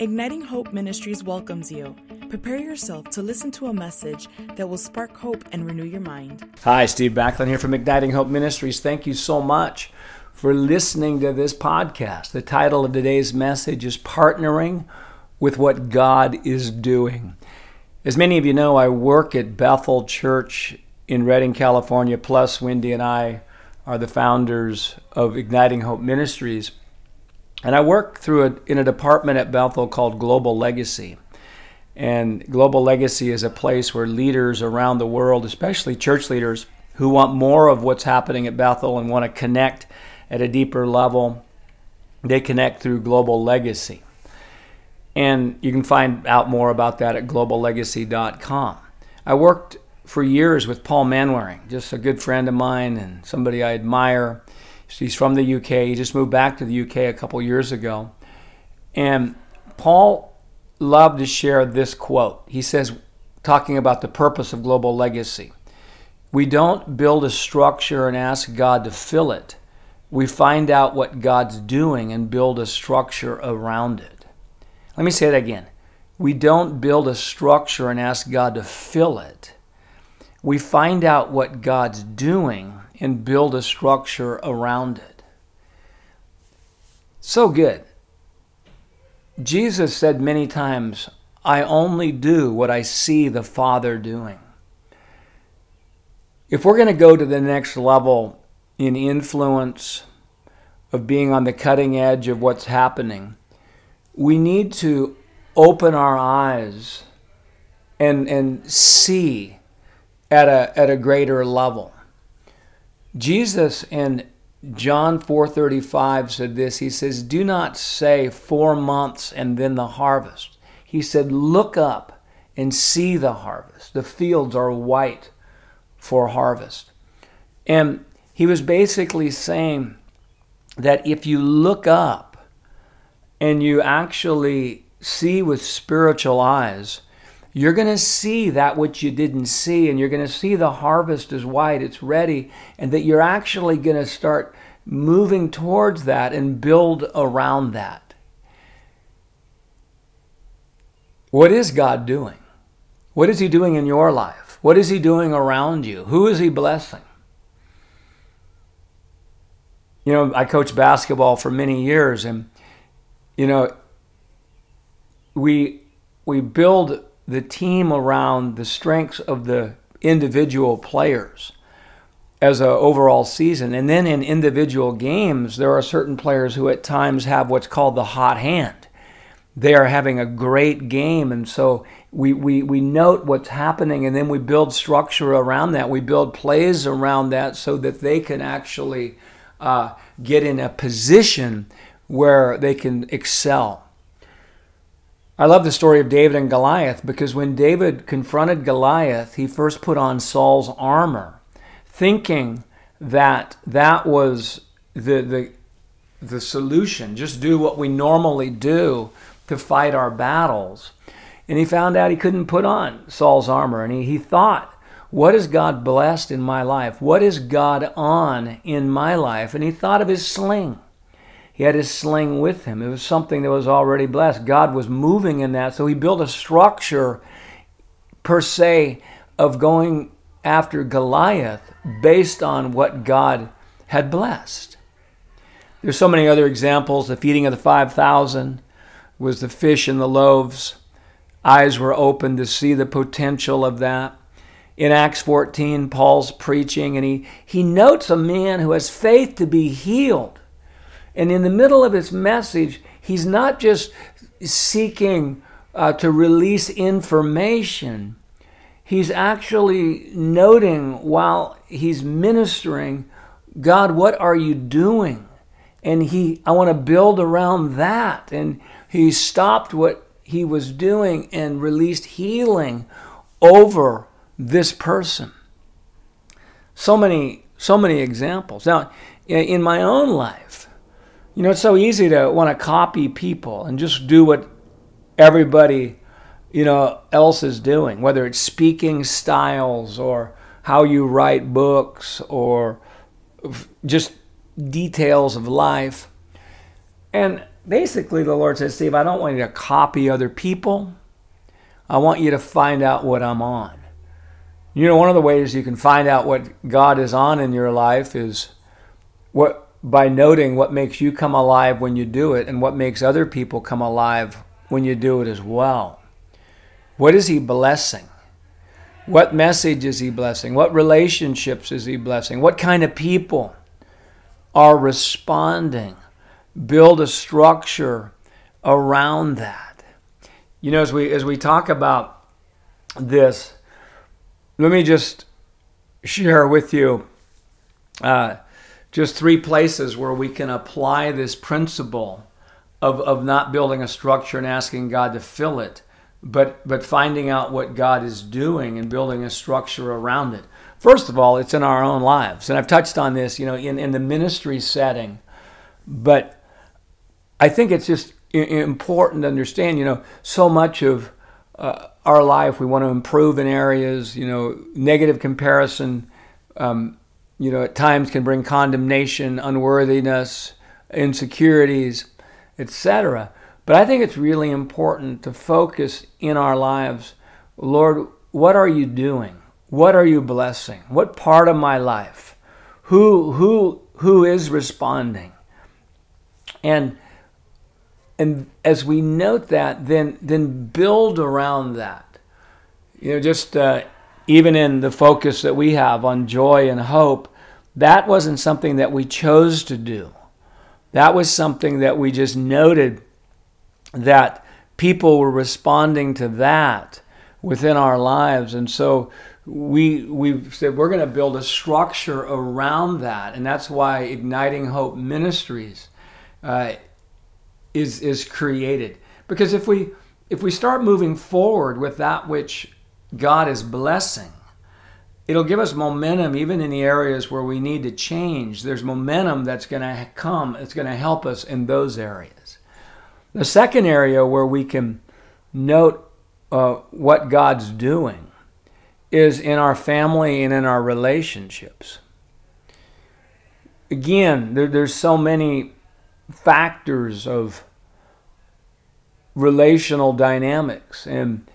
Igniting Hope Ministries welcomes you. Prepare yourself to listen to a message that will spark hope and renew your mind. Hi, Steve Backlund here from Igniting Hope Ministries. Thank you so much for listening to this podcast. The title of today's message is Partnering with What God is Doing. As many of you know, I work at Bethel Church in Redding, California, plus Wendy and I are the founders of Igniting Hope Ministries. And I work through a, in a department at Bethel called Global Legacy. And Global Legacy is a place where leaders around the world, especially church leaders, who want more of what's happening at Bethel and want to connect at a deeper level, they connect through Global Legacy. And you can find out more about that at globallegacy.com. I worked for years with Paul Manwaring, just a good friend of mine and somebody I admire. He's from the UK. He just moved back to the UK a couple years ago. And Paul loved to share this quote. He says, talking about the purpose of global legacy We don't build a structure and ask God to fill it. We find out what God's doing and build a structure around it. Let me say that again. We don't build a structure and ask God to fill it. We find out what God's doing and build a structure around it. So good. Jesus said many times, I only do what I see the Father doing. If we're going to go to the next level in influence of being on the cutting edge of what's happening, we need to open our eyes and, and see at a, at a greater level. Jesus in John 4:35 said this. He says, "Do not say 4 months and then the harvest." He said, "Look up and see the harvest. The fields are white for harvest." And he was basically saying that if you look up and you actually see with spiritual eyes, you're going to see that which you didn't see, and you're going to see the harvest is white, it's ready, and that you're actually going to start moving towards that and build around that. What is God doing? What is He doing in your life? What is He doing around you? Who is He blessing? You know, I coached basketball for many years, and, you know, we, we build the team around the strengths of the individual players as an overall season. And then in individual games, there are certain players who at times have what's called the hot hand. They are having a great game. And so we, we, we note what's happening and then we build structure around that. We build plays around that so that they can actually uh, get in a position where they can excel. I love the story of David and Goliath because when David confronted Goliath, he first put on Saul's armor, thinking that that was the, the, the solution. Just do what we normally do to fight our battles. And he found out he couldn't put on Saul's armor. And he, he thought, what is God blessed in my life? What is God on in my life? And he thought of his sling. He had his sling with him. It was something that was already blessed. God was moving in that. So he built a structure, per se, of going after Goliath based on what God had blessed. There's so many other examples. The feeding of the 5,000 was the fish and the loaves. Eyes were opened to see the potential of that. In Acts 14, Paul's preaching, and he, he notes a man who has faith to be healed. And in the middle of his message, he's not just seeking uh, to release information, he's actually noting while he's ministering, God, what are you doing? And he, I want to build around that. And he stopped what he was doing and released healing over this person. So many, so many examples. Now, in my own life, you know, it's so easy to want to copy people and just do what everybody, you know, else is doing, whether it's speaking styles or how you write books or just details of life. And basically, the Lord says, Steve, I don't want you to copy other people. I want you to find out what I'm on. You know, one of the ways you can find out what God is on in your life is what by noting what makes you come alive when you do it and what makes other people come alive when you do it as well. What is he blessing? What message is he blessing? What relationships is he blessing? What kind of people are responding? Build a structure around that. You know, as we as we talk about this, let me just share with you uh, just three places where we can apply this principle of, of not building a structure and asking God to fill it, but, but finding out what God is doing and building a structure around it. First of all, it's in our own lives. And I've touched on this, you know, in, in the ministry setting. But I think it's just important to understand, you know, so much of uh, our life we want to improve in areas, you know, negative comparison um, you know, at times can bring condemnation, unworthiness, insecurities, etc. But I think it's really important to focus in our lives, Lord, what are you doing? What are you blessing? What part of my life? Who who who is responding? And and as we note that, then then build around that. You know, just uh, even in the focus that we have on joy and hope, that wasn't something that we chose to do. That was something that we just noted that people were responding to that within our lives. And so we we said we're going to build a structure around that, and that's why Igniting Hope Ministries uh, is is created. Because if we if we start moving forward with that which God is blessing, it'll give us momentum even in the areas where we need to change. There's momentum that's going to come, it's going to help us in those areas. The second area where we can note uh, what God's doing is in our family and in our relationships. Again, there, there's so many factors of relational dynamics and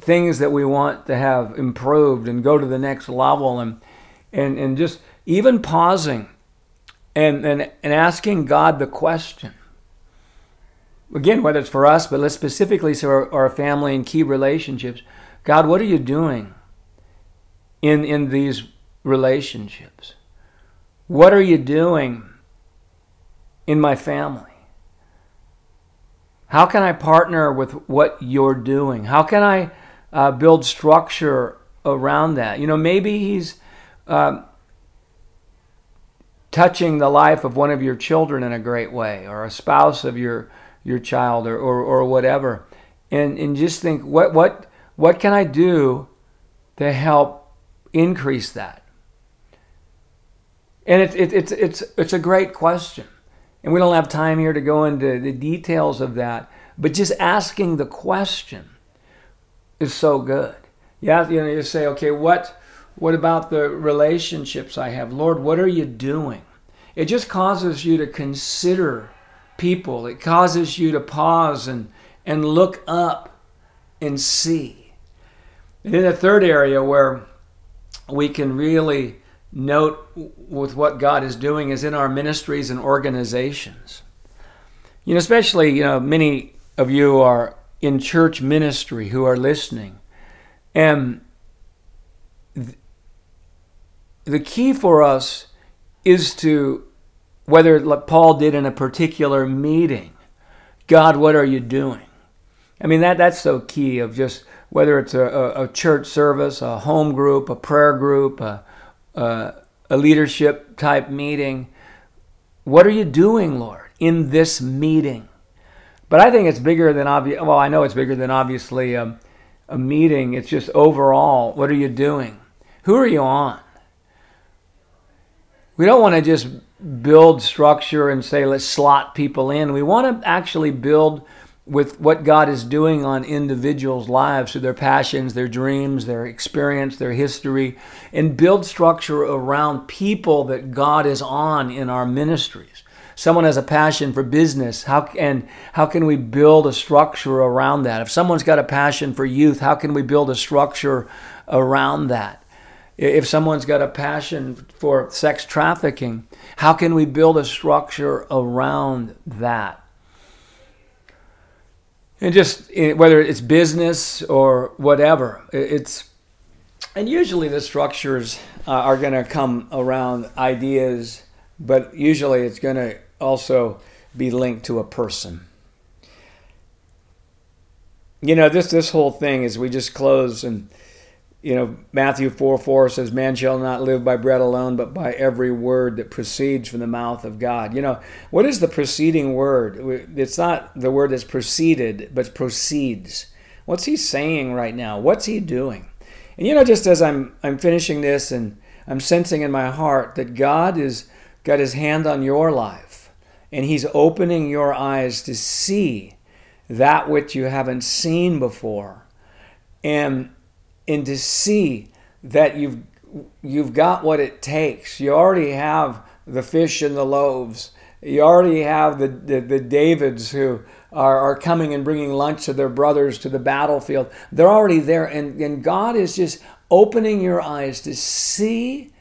things that we want to have improved and go to the next level and and and just even pausing and and, and asking God the question. Again, whether it's for us, but let's specifically say our, our family and key relationships. God, what are you doing in in these relationships? What are you doing in my family? How can I partner with what you're doing? How can I uh, build structure around that. You know, maybe he's uh, touching the life of one of your children in a great way, or a spouse of your your child, or or, or whatever, and and just think what what what can I do to help increase that? And it's it, it's it's it's a great question, and we don't have time here to go into the details of that. But just asking the question is so good. Yeah, you know, you say, okay, what what about the relationships I have? Lord, what are you doing? It just causes you to consider people. It causes you to pause and and look up and see. And in the third area where we can really note with what God is doing is in our ministries and organizations. You know, especially, you know, many of you are in church ministry who are listening. And the key for us is to, whether like Paul did in a particular meeting, God, what are you doing? I mean, that, that's so key of just whether it's a, a, a church service, a home group, a prayer group, a, a, a leadership type meeting. What are you doing, Lord, in this meeting? But I think it's bigger than obvious. Well, I know it's bigger than obviously a, um, a meeting. It's just overall, what are you doing? Who are you on? We don't want to just build structure and say let's slot people in. We want to actually build with what God is doing on individuals' lives through their passions, their dreams, their experience, their history, and build structure around people that God is on in our ministries. Someone has a passion for business, how and how can we build a structure around that? If someone's got a passion for youth, how can we build a structure around that? If someone's got a passion for sex trafficking, how can we build a structure around that? And just eh, whether it's business or whatever, it's and usually the structures uh, are going to come around ideas, but usually it's going to also be linked to a person. You know, this this whole thing is we just close and you know, Matthew 4 4 says, Man shall not live by bread alone, but by every word that proceeds from the mouth of God. You know, what is the preceding word? It's not the word that's preceded, but proceeds. What's he saying right now? What's he doing? And you know, just as I'm I'm finishing this and I'm sensing in my heart that God is got his hand on your life and he's opening your eyes to see that which you haven't seen before. And and to see that you've you've got what it takes. You already have the fish and the loaves. You already have the, the, the, Davids who are, are coming and bringing lunch to their brothers to the battlefield. They're already there. And, and God is just opening your eyes to see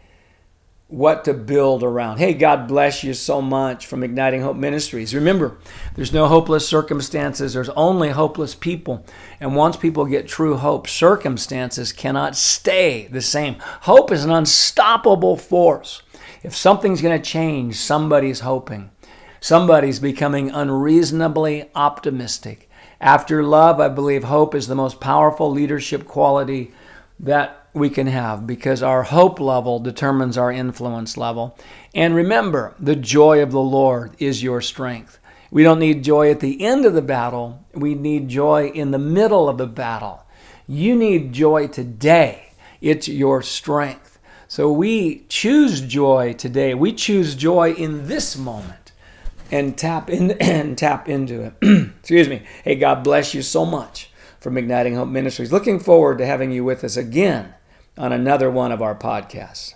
what to build around. Hey, God bless you so much from Igniting Hope Ministries. Remember, there's no hopeless circumstances, there's only hopeless people. And once people get true hope, circumstances cannot stay the same. Hope is an unstoppable force. If something's going to change, somebody's hoping. Somebody's becoming unreasonably optimistic. After love, I believe hope is the most powerful leadership quality that we can have because our hope level determines our influence level. And remember, the joy of the Lord is your strength. We don't need joy at the end of the battle, we need joy in the middle of the battle. You need joy today, it's your strength. So we choose joy today. We choose joy in this moment and tap in and tap into it. Excuse me. Hey, God bless you so much from Igniting Hope Ministries. Looking forward to having you with us again on another one of our podcasts.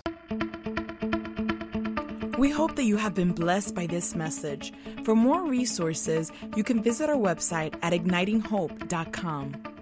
We hope that you have been blessed by this message. For more resources, you can visit our website at ignitinghope.com.